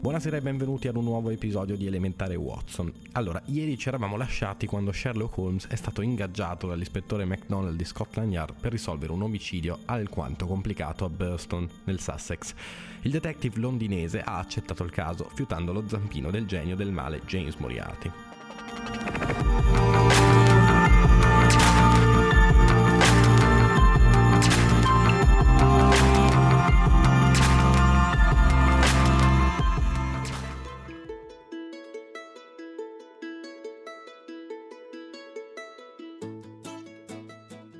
Buonasera e benvenuti ad un nuovo episodio di Elementare Watson. Allora, ieri ci eravamo lasciati quando Sherlock Holmes è stato ingaggiato dall'ispettore MacDonald di Scotland Yard per risolvere un omicidio alquanto complicato a Burston, nel Sussex. Il detective londinese ha accettato il caso, fiutando lo zampino del genio del male James Moriarty.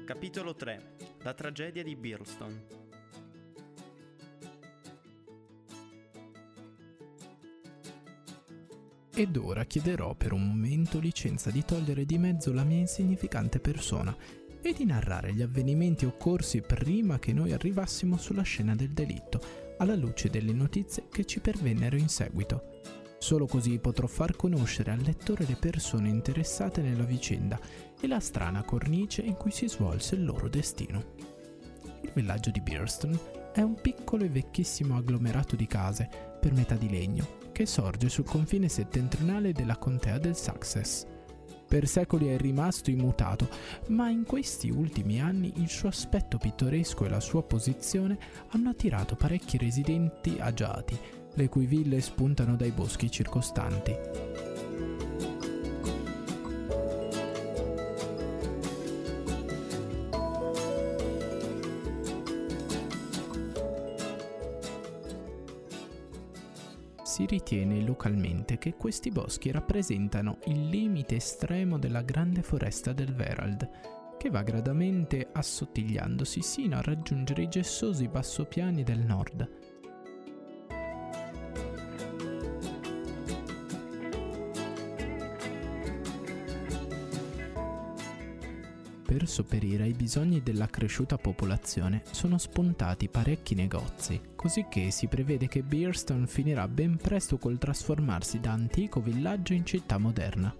Capitolo 3 La tragedia di Birlstone Ed ora chiederò per un momento licenza di togliere di mezzo la mia insignificante persona e di narrare gli avvenimenti occorsi prima che noi arrivassimo sulla scena del delitto, alla luce delle notizie che ci pervennero in seguito. Solo così potrò far conoscere al lettore le persone interessate nella vicenda e la strana cornice in cui si svolse il loro destino. Il villaggio di Bearston è un piccolo e vecchissimo agglomerato di case, per metà di legno, che sorge sul confine settentrionale della contea del Sussex. Per secoli è rimasto immutato, ma in questi ultimi anni il suo aspetto pittoresco e la sua posizione hanno attirato parecchi residenti agiati, le cui ville spuntano dai boschi circostanti. Si ritiene localmente che questi boschi rappresentano il limite estremo della grande foresta del Verald, che va gradualmente assottigliandosi sino a raggiungere i gessosi bassopiani del nord. Per sopperire ai bisogni della cresciuta popolazione sono spuntati parecchi negozi, cosicché si prevede che Bearston finirà ben presto col trasformarsi da antico villaggio in città moderna.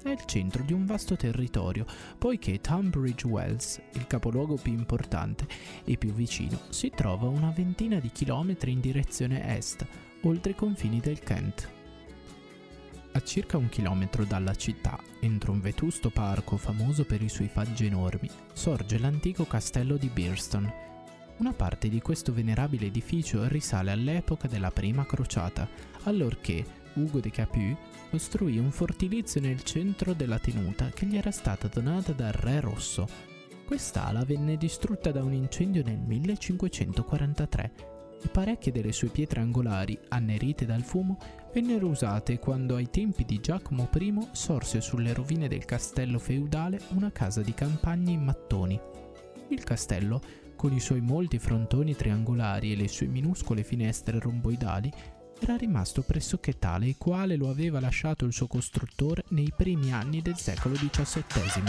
È il centro di un vasto territorio, poiché Tunbridge Wells, il capoluogo più importante e più vicino, si trova una ventina di chilometri in direzione est, oltre i confini del Kent. A circa un chilometro dalla città, entro un vetusto parco famoso per i suoi faggi enormi, sorge l'antico castello di Bearston. Una parte di questo venerabile edificio risale all'epoca della prima crociata, allorché Ugo de Capu costruì un fortilizio nel centro della tenuta che gli era stata donata dal re rosso. Quest'ala venne distrutta da un incendio nel 1543 e parecchie delle sue pietre angolari, annerite dal fumo, vennero usate quando ai tempi di Giacomo I sorse sulle rovine del castello feudale una casa di campagna in mattoni. Il castello, con i suoi molti frontoni triangolari e le sue minuscole finestre romboidali, era rimasto pressoché tale e quale lo aveva lasciato il suo costruttore nei primi anni del secolo XVII.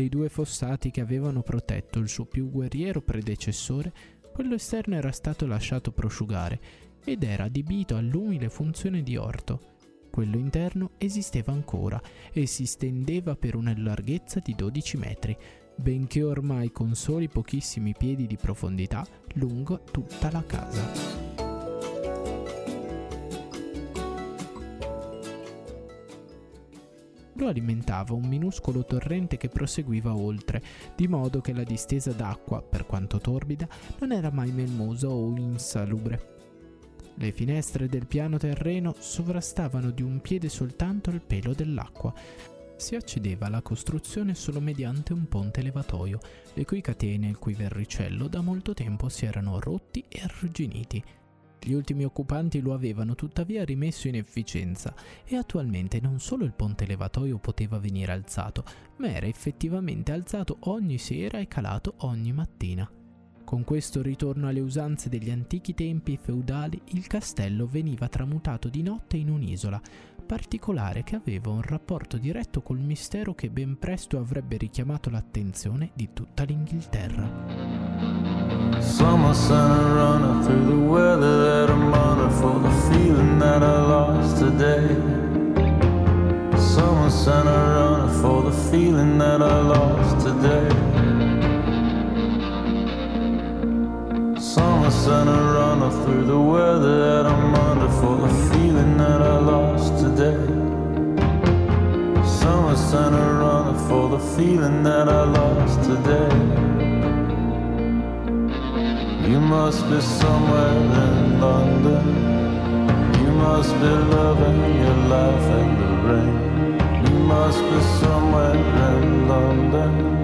Dei due fossati che avevano protetto il suo più guerriero predecessore, quello esterno era stato lasciato prosciugare ed era adibito all'umile funzione di orto. Quello interno esisteva ancora e si stendeva per una larghezza di 12 metri, benché ormai con soli pochissimi piedi di profondità lungo tutta la casa. Lo alimentava un minuscolo torrente che proseguiva oltre, di modo che la distesa d'acqua, per quanto torbida, non era mai melmosa o insalubre. Le finestre del piano terreno sovrastavano di un piede soltanto il pelo dell'acqua. Si accedeva alla costruzione solo mediante un ponte levatoio, le cui catene e il cui verricello da molto tempo si erano rotti e arrugginiti. Gli ultimi occupanti lo avevano tuttavia rimesso in efficienza e attualmente non solo il ponte levatoio poteva venire alzato, ma era effettivamente alzato ogni sera e calato ogni mattina. Con questo ritorno alle usanze degli antichi tempi feudali, il castello veniva tramutato di notte in un'isola, particolare che aveva un rapporto diretto col mistero che ben presto avrebbe richiamato l'attenzione di tutta l'Inghilterra. Summer sun running through the weather that I'm under for the feeling that I lost today. Summer sun running for the feeling that I lost today. Summer sun runner through the weather that I'm under for the feeling that I lost today. Summer sun runner for the feeling that I lost today. You must be somewhere in London. You must be loving your life in the rain. You must be somewhere in London.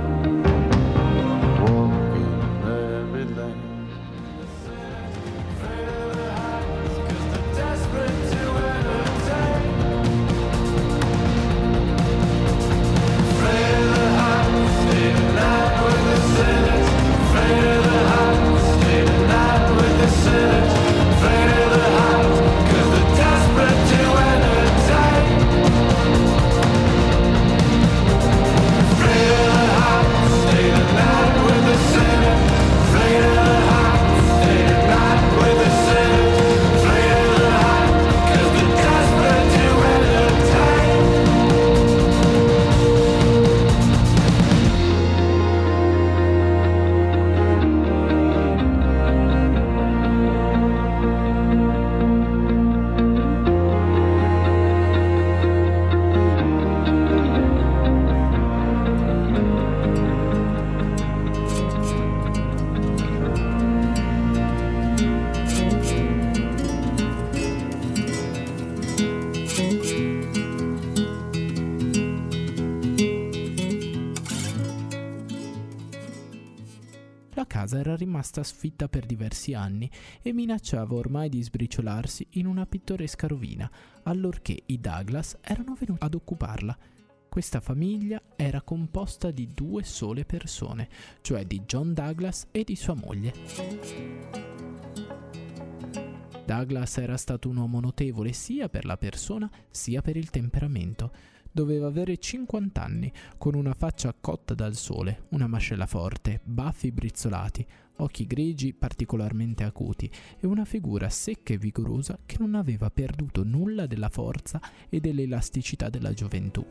Sfitta per diversi anni e minacciava ormai di sbriciolarsi in una pittoresca rovina, allorché i Douglas erano venuti ad occuparla. Questa famiglia era composta di due sole persone, cioè di John Douglas e di sua moglie. Douglas era stato un uomo notevole sia per la persona sia per il temperamento doveva avere 50 anni, con una faccia cotta dal sole, una mascella forte, baffi brizzolati, occhi grigi particolarmente acuti e una figura secca e vigorosa che non aveva perduto nulla della forza e dell'elasticità della gioventù.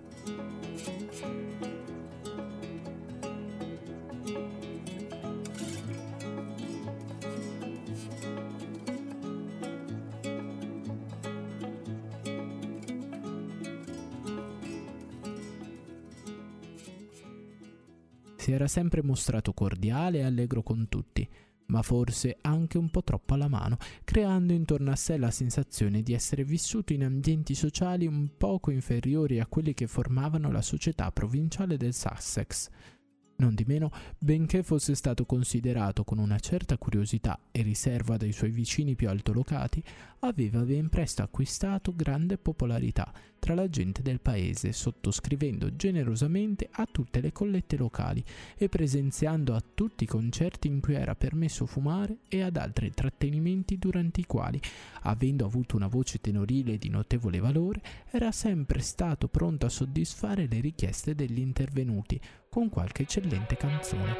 Si era sempre mostrato cordiale e allegro con tutti, ma forse anche un po' troppo alla mano, creando intorno a sé la sensazione di essere vissuto in ambienti sociali un poco inferiori a quelli che formavano la società provinciale del Sussex, non di meno, benché fosse stato considerato con una certa curiosità e riserva dai suoi vicini più altolocati, aveva ben presto acquistato grande popolarità tra la gente del paese, sottoscrivendo generosamente a tutte le collette locali e presenziando a tutti i concerti in cui era permesso fumare e ad altri intrattenimenti durante i quali, avendo avuto una voce tenorile di notevole valore, era sempre stato pronto a soddisfare le richieste degli intervenuti, con qualche eccellente canzone.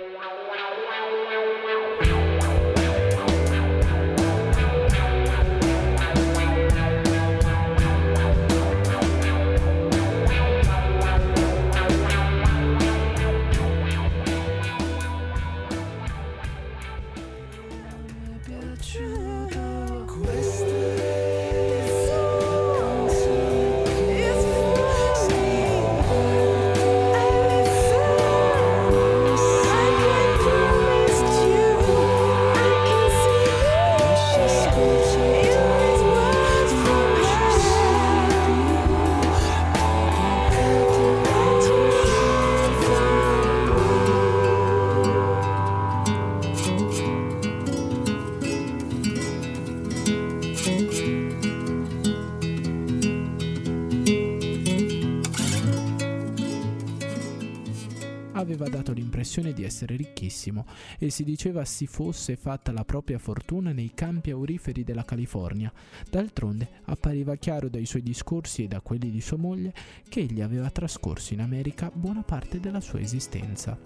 Essere ricchissimo e si diceva si fosse fatta la propria fortuna nei campi auriferi della California. D'altronde appariva chiaro dai suoi discorsi e da quelli di sua moglie che egli aveva trascorso in America buona parte della sua esistenza.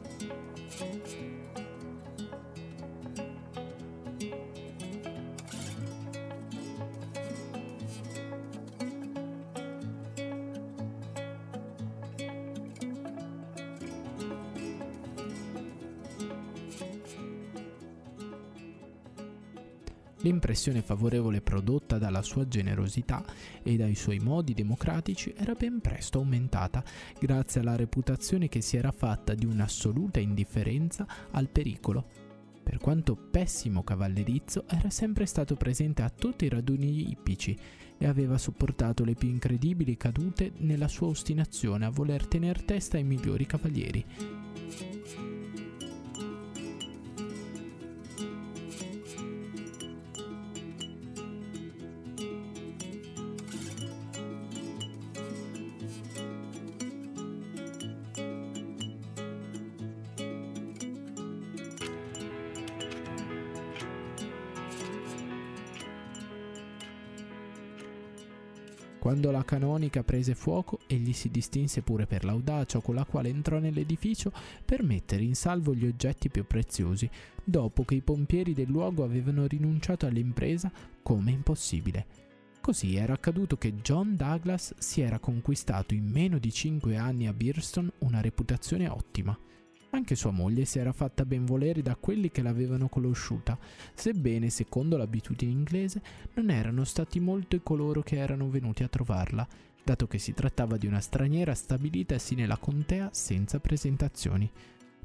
L'impressione favorevole prodotta dalla sua generosità e dai suoi modi democratici era ben presto aumentata grazie alla reputazione che si era fatta di un'assoluta indifferenza al pericolo. Per quanto pessimo cavallerizzo, era sempre stato presente a tutti i raduni ippici e aveva sopportato le più incredibili cadute nella sua ostinazione a voler tener testa ai migliori cavalieri. Canonica prese fuoco, egli si distinse pure per l'audacia con la quale entrò nell'edificio per mettere in salvo gli oggetti più preziosi, dopo che i pompieri del luogo avevano rinunciato all'impresa come impossibile. Così era accaduto che John Douglas si era conquistato in meno di cinque anni a Birston una reputazione ottima. Anche sua moglie si era fatta ben volere da quelli che l'avevano conosciuta, sebbene, secondo l'abitudine inglese, non erano stati molti coloro che erano venuti a trovarla, dato che si trattava di una straniera stabilitasi nella contea senza presentazioni.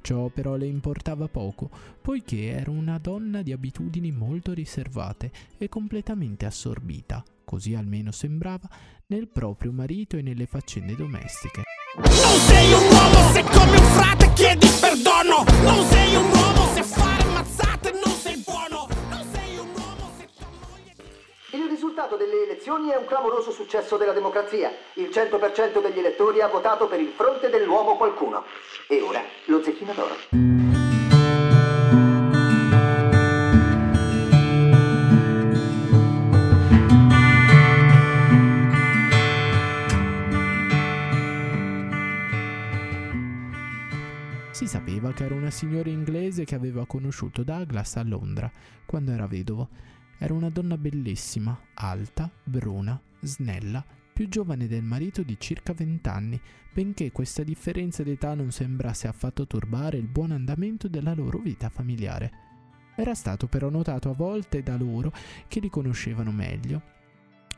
Ciò però le importava poco, poiché era una donna di abitudini molto riservate e completamente assorbita, così almeno sembrava, nel proprio marito e nelle faccende domestiche. Non sei un uomo se come un frate chiedi perdono Non sei un uomo se fare mazzate non sei buono Non sei un uomo se tua moglie... Il risultato delle elezioni è un clamoroso successo della democrazia. Il 100% degli elettori ha votato per il fronte dell'uomo qualcuno. E ora lo zecchino d'oro. Si sapeva che era una signora inglese che aveva conosciuto Douglas a Londra quando era vedovo. Era una donna bellissima, alta, bruna, snella, più giovane del marito di circa vent'anni, benché questa differenza d'età non sembrasse affatto turbare il buon andamento della loro vita familiare. Era stato però notato a volte da loro che li conoscevano meglio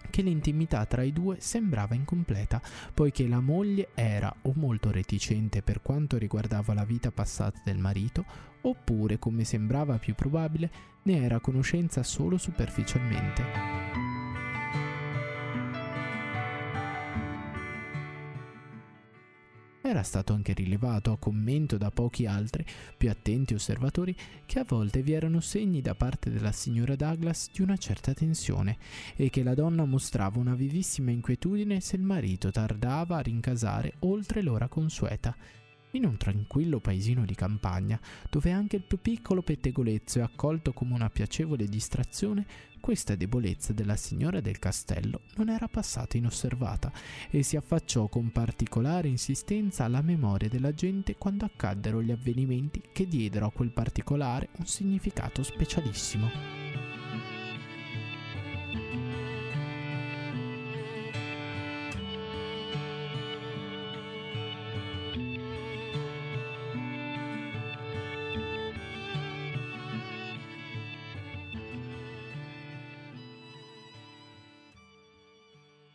che l'intimità tra i due sembrava incompleta, poiché la moglie era o molto reticente per quanto riguardava la vita passata del marito, oppure, come sembrava più probabile, ne era a conoscenza solo superficialmente. Era stato anche rilevato a commento da pochi altri, più attenti osservatori, che a volte vi erano segni da parte della signora Douglas di una certa tensione e che la donna mostrava una vivissima inquietudine se il marito tardava a rincasare oltre l'ora consueta in un tranquillo paesino di campagna, dove anche il più piccolo pettegolezzo è accolto come una piacevole distrazione, questa debolezza della signora del castello non era passata inosservata e si affacciò con particolare insistenza alla memoria della gente quando accaddero gli avvenimenti che diedero a quel particolare un significato specialissimo.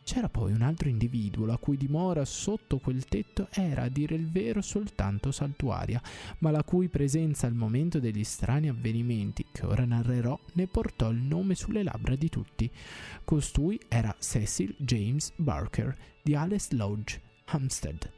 C'era poi un altro individuo la cui dimora sotto quel tetto era a dire il vero soltanto saltuaria, ma la cui presenza al momento degli strani avvenimenti che ora narrerò ne portò il nome sulle labbra di tutti. Costui era Cecil James Barker di Alice Lodge, Hampstead.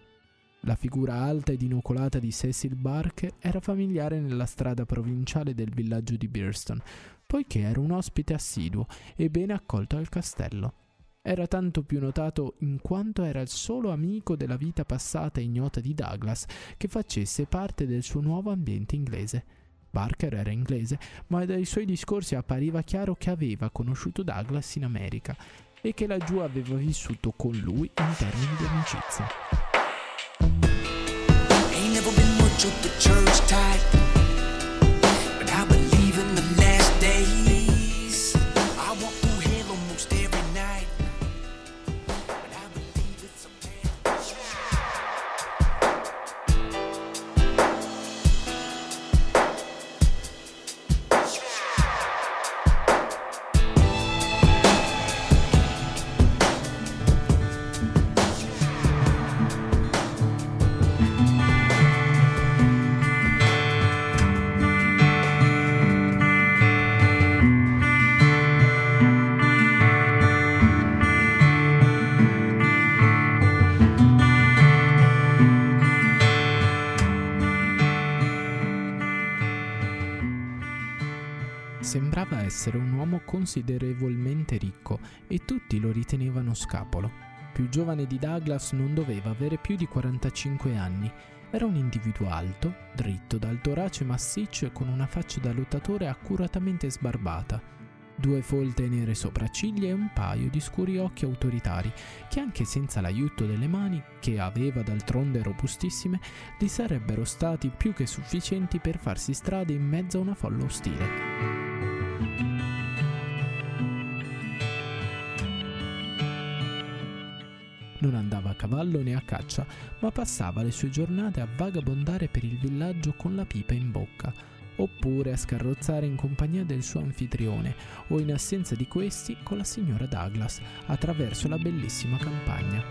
La figura alta ed inocolata di Cecil Barker era familiare nella strada provinciale del villaggio di Birston, poiché era un ospite assiduo e bene accolto al castello. Era tanto più notato in quanto era il solo amico della vita passata ignota di Douglas che facesse parte del suo nuovo ambiente inglese. Barker era inglese, ma dai suoi discorsi appariva chiaro che aveva conosciuto Douglas in America e che laggiù aveva vissuto con lui in termini di amicizia. Essere un uomo considerevolmente ricco e tutti lo ritenevano scapolo. Più giovane di Douglas non doveva avere più di 45 anni. Era un individuo alto, dritto, dal torace massiccio e con una faccia da lottatore accuratamente sbarbata. Due folte nere sopracciglia e un paio di scuri occhi autoritari, che anche senza l'aiuto delle mani, che aveva d'altronde robustissime, gli sarebbero stati più che sufficienti per farsi strada in mezzo a una folla ostile. Cavallo né a caccia, ma passava le sue giornate a vagabondare per il villaggio con la pipa in bocca, oppure a scarrozzare in compagnia del suo anfitrione, o in assenza di questi con la signora Douglas attraverso la bellissima campagna.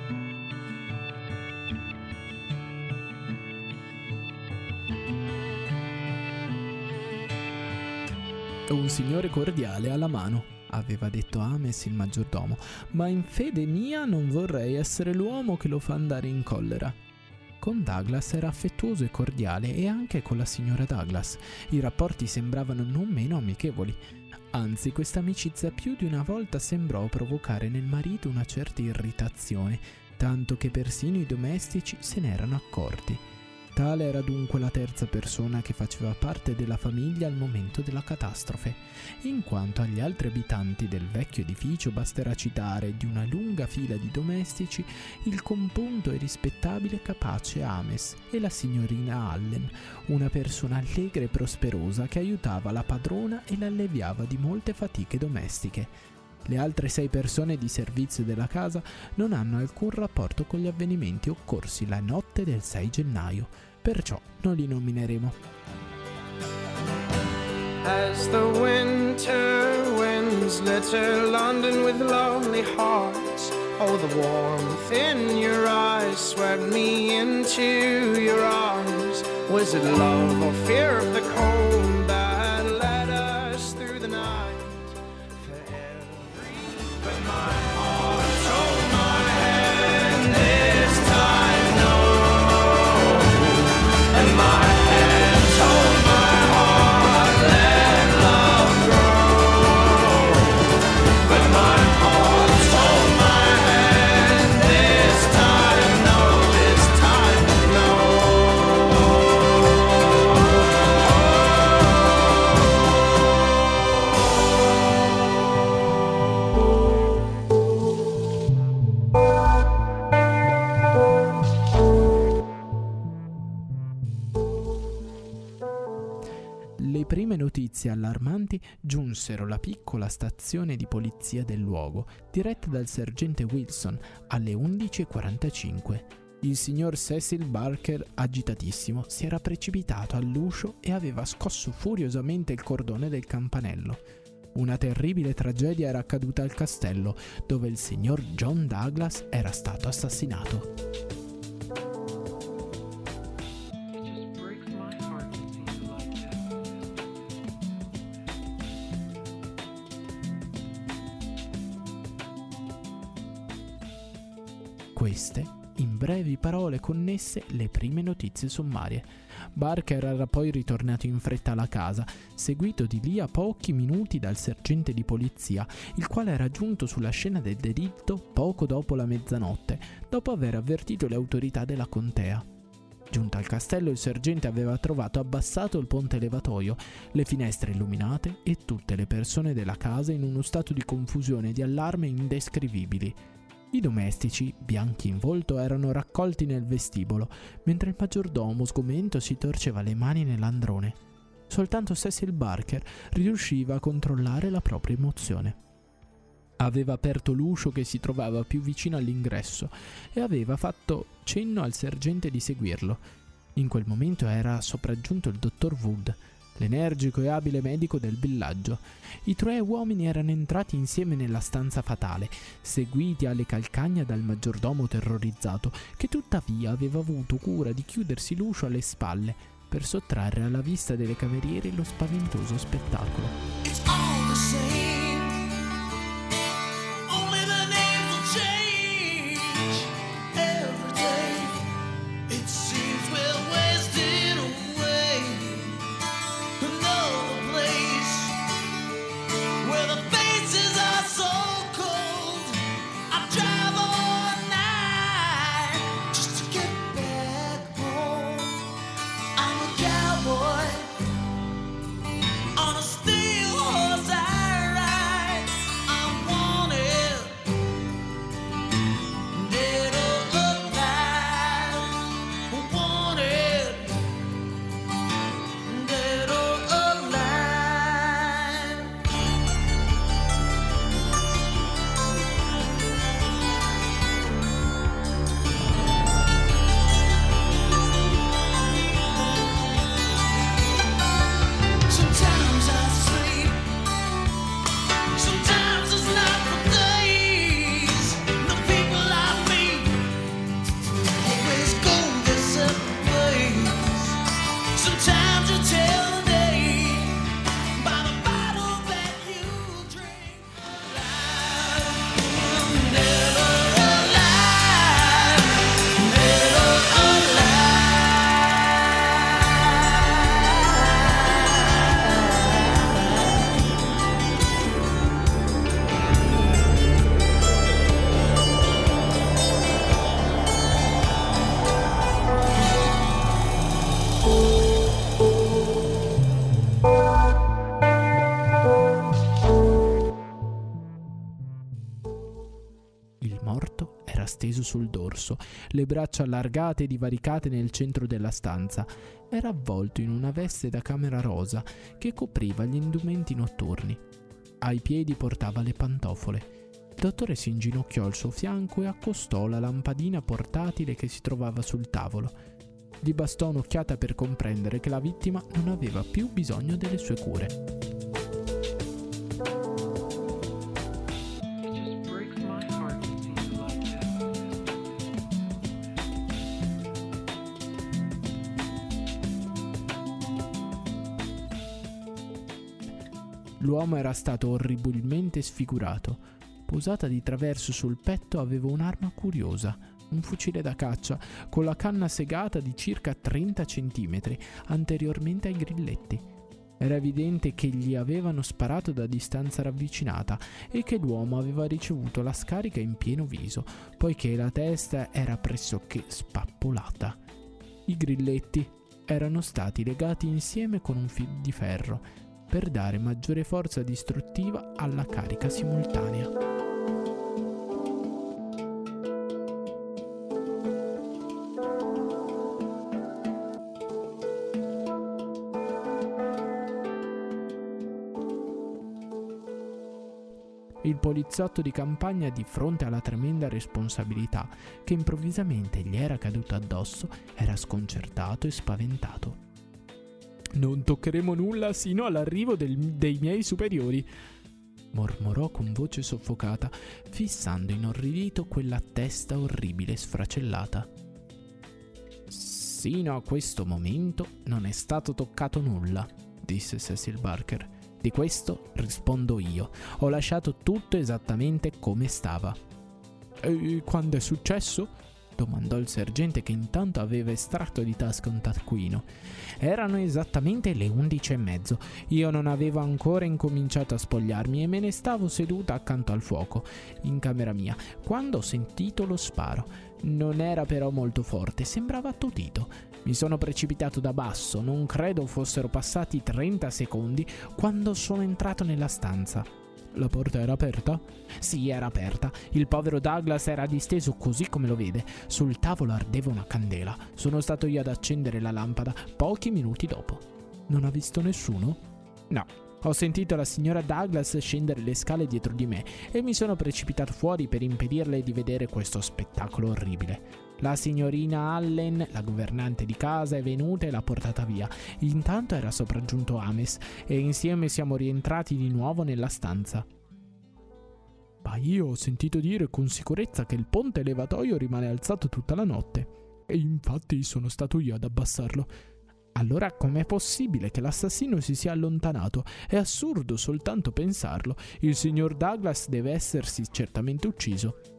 Un signore cordiale alla mano, aveva detto Ames il maggiordomo, ma in fede mia non vorrei essere l'uomo che lo fa andare in collera. Con Douglas era affettuoso e cordiale e anche con la signora Douglas. I rapporti sembravano non meno amichevoli. Anzi, questa amicizia più di una volta sembrò provocare nel marito una certa irritazione, tanto che persino i domestici se n'erano accorti. Tale era dunque la terza persona che faceva parte della famiglia al momento della catastrofe. In quanto agli altri abitanti del vecchio edificio basterà citare di una lunga fila di domestici il compunto e rispettabile capace Ames e la signorina Allen, una persona allegra e prosperosa che aiutava la padrona e l'alleviava di molte fatiche domestiche. Le altre sei persone di servizio della casa non hanno alcun rapporto con gli avvenimenti occorsi la notte del 6 gennaio, perciò non li nomineremo. As the winter winds litter London with lonely hearts Oh, the warmth in your eyes swept me into your arms Was it love or fear of the cold My. Notizie allarmanti giunsero alla piccola stazione di polizia del luogo, diretta dal sergente Wilson, alle 11.45. Il signor Cecil Barker, agitatissimo, si era precipitato all'uscio e aveva scosso furiosamente il cordone del campanello. Una terribile tragedia era accaduta al castello, dove il signor John Douglas era stato assassinato. Queste, in brevi parole connesse, le prime notizie sommarie. Barker era poi ritornato in fretta alla casa, seguito di lì a pochi minuti dal sergente di polizia, il quale era giunto sulla scena del delitto poco dopo la mezzanotte, dopo aver avvertito le autorità della contea. Giunto al castello il sergente aveva trovato abbassato il ponte levatoio, le finestre illuminate e tutte le persone della casa in uno stato di confusione e di allarme indescrivibili. I domestici, bianchi in volto, erano raccolti nel vestibolo, mentre il maggiordomo sgomento si torceva le mani nell'androne. Soltanto Cecil Barker riusciva a controllare la propria emozione. Aveva aperto l'uscio che si trovava più vicino all'ingresso e aveva fatto cenno al sergente di seguirlo. In quel momento era sopraggiunto il dottor Wood, l'energico e abile medico del villaggio. I tre uomini erano entrati insieme nella stanza fatale, seguiti alle calcagna dal maggiordomo terrorizzato, che tuttavia aveva avuto cura di chiudersi l'uscio alle spalle per sottrarre alla vista delle cameriere lo spaventoso spettacolo. steso sul dorso, le braccia allargate e divaricate nel centro della stanza. Era avvolto in una veste da camera rosa che copriva gli indumenti notturni. Ai piedi portava le pantofole. Il dottore si inginocchiò al suo fianco e accostò la lampadina portatile che si trovava sul tavolo. Gli bastò un'occhiata per comprendere che la vittima non aveva più bisogno delle sue cure. L'uomo era stato orribilmente sfigurato. Posata di traverso sul petto aveva un'arma curiosa, un fucile da caccia, con la canna segata di circa 30 cm anteriormente ai grilletti. Era evidente che gli avevano sparato da distanza ravvicinata e che l'uomo aveva ricevuto la scarica in pieno viso, poiché la testa era pressoché spappolata. I grilletti erano stati legati insieme con un fil di ferro per dare maggiore forza distruttiva alla carica simultanea. Il poliziotto di campagna di fronte alla tremenda responsabilità che improvvisamente gli era caduta addosso era sconcertato e spaventato. Non toccheremo nulla sino all'arrivo del, dei miei superiori, mormorò con voce soffocata, fissando inorridito quella testa orribile sfracellata. Sino a questo momento non è stato toccato nulla, disse Cecil Barker. Di questo rispondo io. Ho lasciato tutto esattamente come stava. E quando è successo? Domandò il sergente che intanto aveva estratto di tasca un taccuino. Erano esattamente le undici e mezzo. Io non avevo ancora incominciato a spogliarmi e me ne stavo seduta accanto al fuoco, in camera mia, quando ho sentito lo sparo. Non era però molto forte, sembrava attutito. Mi sono precipitato da basso, non credo fossero passati 30 secondi quando sono entrato nella stanza. La porta era aperta? Sì, era aperta. Il povero Douglas era disteso così come lo vede. Sul tavolo ardeva una candela. Sono stato io ad accendere la lampada pochi minuti dopo. Non ha visto nessuno? No. Ho sentito la signora Douglas scendere le scale dietro di me e mi sono precipitato fuori per impedirle di vedere questo spettacolo orribile. La signorina Allen, la governante di casa, è venuta e l'ha portata via. Intanto era sopraggiunto Ames e insieme siamo rientrati di nuovo nella stanza. Ma io ho sentito dire con sicurezza che il ponte levatoio rimane alzato tutta la notte. E infatti sono stato io ad abbassarlo. Allora com'è possibile che l'assassino si sia allontanato? È assurdo soltanto pensarlo. Il signor Douglas deve essersi certamente ucciso.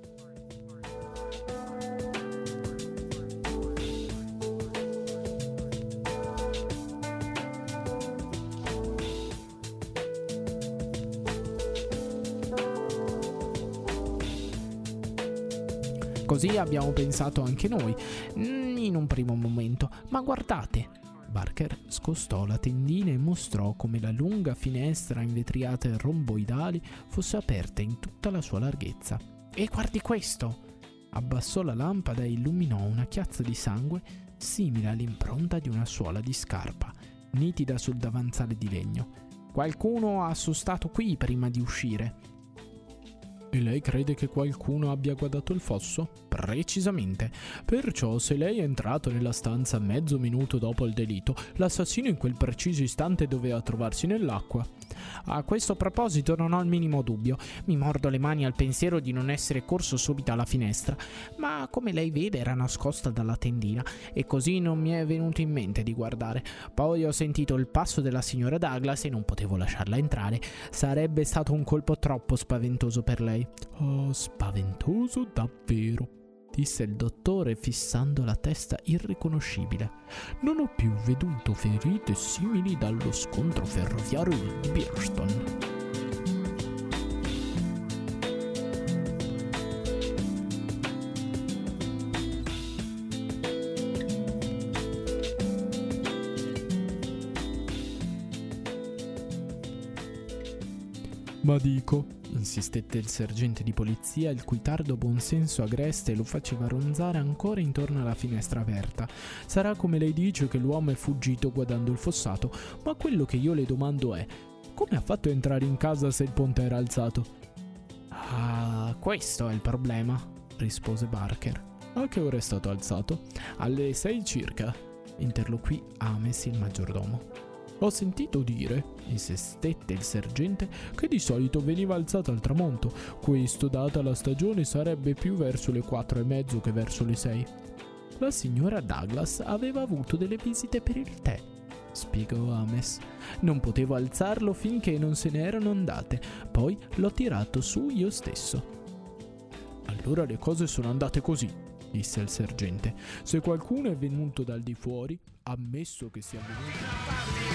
Così abbiamo pensato anche noi, mm, in un primo momento. Ma guardate, Barker scostò la tendina e mostrò come la lunga finestra invetriata e romboidali fosse aperta in tutta la sua larghezza. E guardi questo! Abbassò la lampada e illuminò una chiazza di sangue simile all'impronta di una suola di scarpa, nitida sul davanzale di legno. Qualcuno ha sostato qui prima di uscire. E lei crede che qualcuno abbia guardato il fosso? Precisamente. Perciò se lei è entrato nella stanza mezzo minuto dopo il delitto, l'assassino in quel preciso istante doveva trovarsi nell'acqua. A questo proposito non ho il minimo dubbio. Mi mordo le mani al pensiero di non essere corso subito alla finestra, ma come lei vede era nascosta dalla tendina e così non mi è venuto in mente di guardare. Poi ho sentito il passo della signora Douglas e non potevo lasciarla entrare. Sarebbe stato un colpo troppo spaventoso per lei. Oh, spaventoso davvero disse il dottore fissando la testa irriconoscibile. Non ho più veduto ferite simili dallo scontro ferroviario di Birston. Ma dico, insistette il sergente di polizia, il cui tardo buonsenso agreste lo faceva ronzare ancora intorno alla finestra aperta. Sarà come lei dice che l'uomo è fuggito guardando il fossato, ma quello che io le domando è: come ha fatto a entrare in casa se il ponte era alzato? Ah, questo è il problema, rispose Barker. A che ora è stato alzato? Alle sei circa, interloquì Ames il maggiordomo. Ho sentito dire, insistette il sergente, che di solito veniva alzato al tramonto. Questo, data la stagione, sarebbe più verso le quattro e mezzo che verso le sei. La signora Douglas aveva avuto delle visite per il tè, spiegò Ames. Non potevo alzarlo finché non se ne erano andate, poi l'ho tirato su io stesso. Allora le cose sono andate così, disse il sergente. Se qualcuno è venuto dal di fuori, ammesso che sia venuto...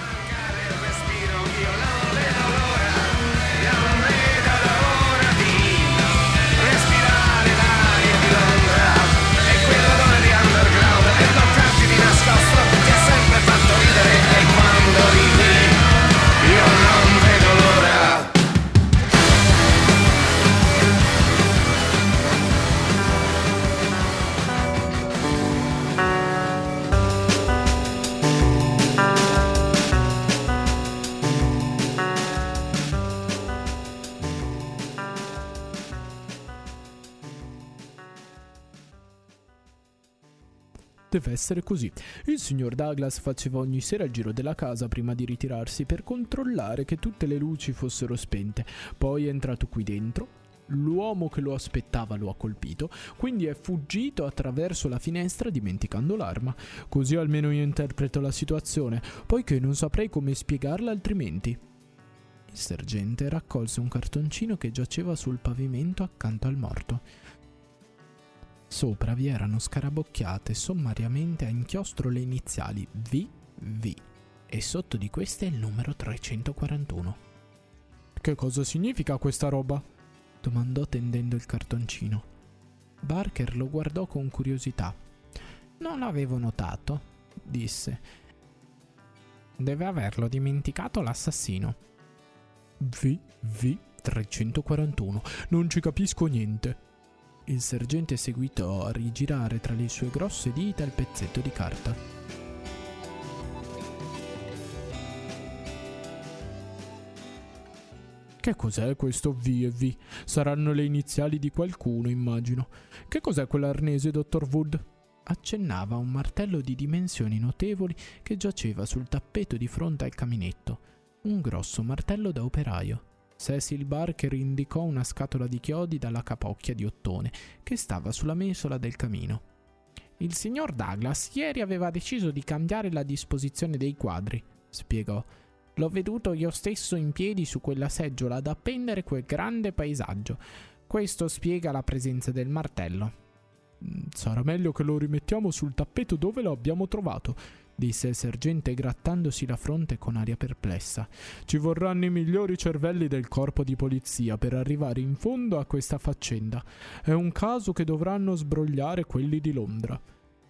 respiro, yo no Deve essere così. Il signor Douglas faceva ogni sera il giro della casa prima di ritirarsi per controllare che tutte le luci fossero spente. Poi è entrato qui dentro. L'uomo che lo aspettava lo ha colpito, quindi è fuggito attraverso la finestra dimenticando l'arma. Così almeno io interpreto la situazione, poiché non saprei come spiegarla altrimenti. Il sergente raccolse un cartoncino che giaceva sul pavimento accanto al morto. Sopra vi erano scarabocchiate sommariamente a inchiostro le iniziali VV e sotto di queste il numero 341. Che cosa significa questa roba? domandò tendendo il cartoncino. Barker lo guardò con curiosità. Non l'avevo notato, disse. Deve averlo dimenticato l'assassino. VV 341. Non ci capisco niente. Il sergente seguitò a rigirare tra le sue grosse dita il pezzetto di carta. Che cos'è questo V e V? Saranno le iniziali di qualcuno, immagino. Che cos'è quell'arnese, dottor Wood? Accennava a un martello di dimensioni notevoli che giaceva sul tappeto di fronte al caminetto un grosso martello da operaio. Cecil Barker indicò una scatola di chiodi dalla capocchia di ottone che stava sulla mensola del camino. Il signor Douglas ieri aveva deciso di cambiare la disposizione dei quadri, spiegò. L'ho veduto io stesso in piedi su quella seggiola ad appendere quel grande paesaggio. Questo spiega la presenza del martello. Mm, sarà meglio che lo rimettiamo sul tappeto dove lo abbiamo trovato, disse il sergente grattandosi la fronte con aria perplessa. Ci vorranno i migliori cervelli del corpo di polizia per arrivare in fondo a questa faccenda. È un caso che dovranno sbrogliare quelli di Londra.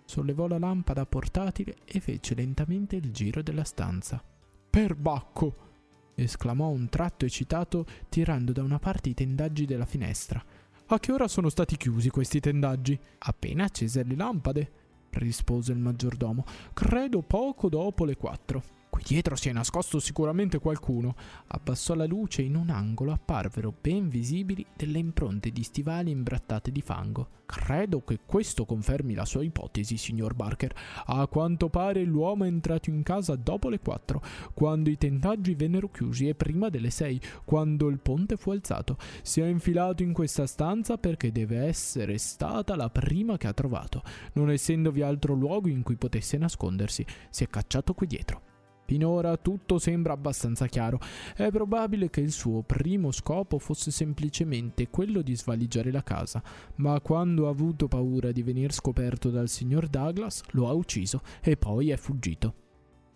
Sollevò la lampada portatile e fece lentamente il giro della stanza. Perbacco! esclamò un tratto eccitato tirando da una parte i tendaggi della finestra. A che ora sono stati chiusi questi tendaggi? Appena accese le lampade rispose il maggiordomo. Credo poco dopo le quattro. Qui dietro si è nascosto sicuramente qualcuno. Abbassò la luce e in un angolo apparvero ben visibili delle impronte di stivali imbrattate di fango. Credo che questo confermi la sua ipotesi, signor Barker. A quanto pare l'uomo è entrato in casa dopo le quattro, quando i tentaggi vennero chiusi e prima delle sei, quando il ponte fu alzato. Si è infilato in questa stanza perché deve essere stata la prima che ha trovato. Non essendovi altro luogo in cui potesse nascondersi, si è cacciato qui dietro. Finora tutto sembra abbastanza chiaro. È probabile che il suo primo scopo fosse semplicemente quello di svaligiare la casa, ma quando ha avuto paura di venir scoperto dal signor Douglas, lo ha ucciso e poi è fuggito.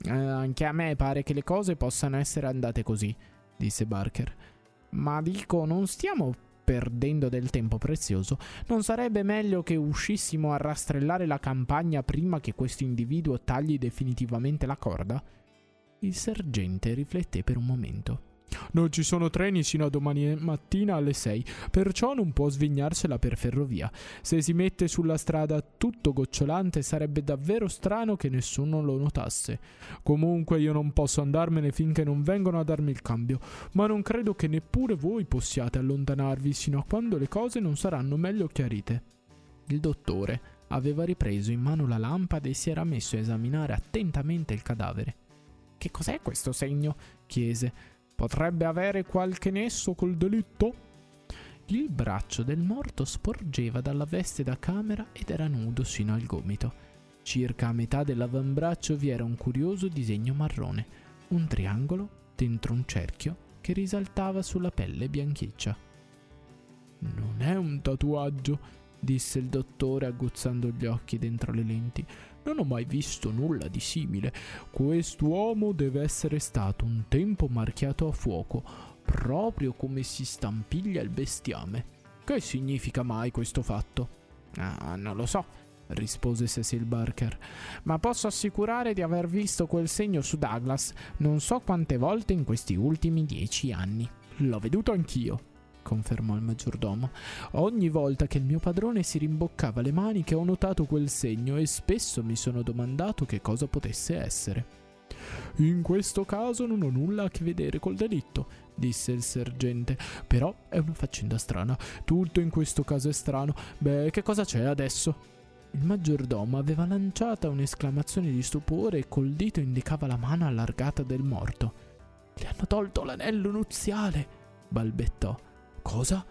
Eh, anche a me pare che le cose possano essere andate così, disse Barker. Ma dico, non stiamo perdendo del tempo prezioso, non sarebbe meglio che uscissimo a rastrellare la campagna prima che questo individuo tagli definitivamente la corda? Il sergente rifletté per un momento. Non ci sono treni sino a domani mattina alle 6, perciò non può svignarsela per ferrovia. Se si mette sulla strada tutto gocciolante sarebbe davvero strano che nessuno lo notasse. Comunque io non posso andarmene finché non vengono a darmi il cambio, ma non credo che neppure voi possiate allontanarvi sino a quando le cose non saranno meglio chiarite. Il dottore aveva ripreso in mano la lampada e si era messo a esaminare attentamente il cadavere. Che cos'è questo segno? chiese. Potrebbe avere qualche nesso col delitto? Il braccio del morto sporgeva dalla veste da camera ed era nudo sino al gomito. Circa a metà dell'avambraccio vi era un curioso disegno marrone, un triangolo dentro un cerchio che risaltava sulla pelle bianchiccia. Non è un tatuaggio, disse il dottore aguzzando gli occhi dentro le lenti. Non ho mai visto nulla di simile. Quest'uomo deve essere stato un tempo marchiato a fuoco, proprio come si stampiglia il bestiame. Che significa mai questo fatto? Ah, non lo so, rispose Cecil Barker, ma posso assicurare di aver visto quel segno su Douglas non so quante volte in questi ultimi dieci anni. L'ho veduto anch'io confermò il maggiordomo. Ogni volta che il mio padrone si rimboccava le maniche ho notato quel segno e spesso mi sono domandato che cosa potesse essere. In questo caso non ho nulla a che vedere col delitto, disse il sergente. Però è una faccenda strana. Tutto in questo caso è strano. Beh, che cosa c'è adesso? Il maggiordomo aveva lanciata un'esclamazione di stupore e col dito indicava la mano allargata del morto. Gli hanno tolto l'anello nuziale, balbettò. Cosa?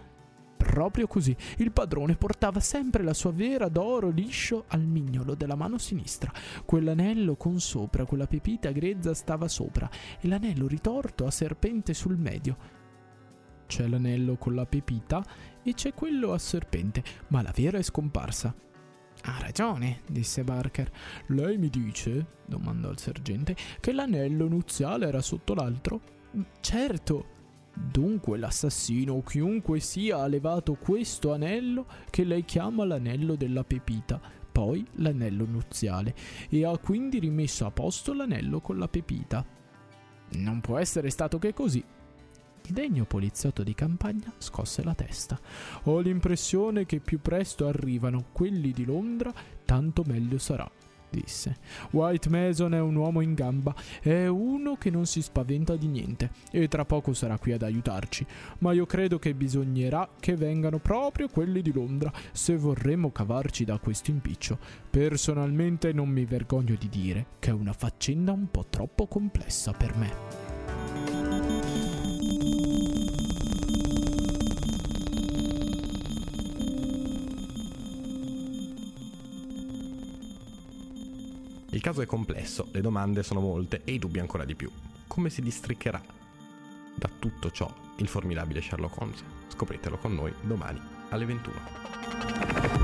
Proprio così. Il padrone portava sempre la sua vera d'oro liscio al mignolo della mano sinistra. Quell'anello con sopra, quella pepita grezza stava sopra e l'anello ritorto a serpente sul medio. C'è l'anello con la pepita e c'è quello a serpente, ma la vera è scomparsa. Ha ragione, disse Barker. Lei mi dice, domandò il sergente, che l'anello nuziale era sotto l'altro? Certo. Dunque l'assassino o chiunque sia ha levato questo anello che lei chiama l'anello della pepita, poi l'anello nuziale, e ha quindi rimesso a posto l'anello con la pepita. Non può essere stato che così, il degno poliziotto di campagna scosse la testa. Ho l'impressione che più presto arrivano quelli di Londra, tanto meglio sarà disse. White Mason è un uomo in gamba, è uno che non si spaventa di niente e tra poco sarà qui ad aiutarci, ma io credo che bisognerà che vengano proprio quelli di Londra se vorremmo cavarci da questo impiccio. Personalmente non mi vergogno di dire che è una faccenda un po' troppo complessa per me. Il caso è complesso, le domande sono molte e i dubbi ancora di più. Come si districcherà da tutto ciò il formidabile Sherlock Holmes? Scopritelo con noi domani alle 21.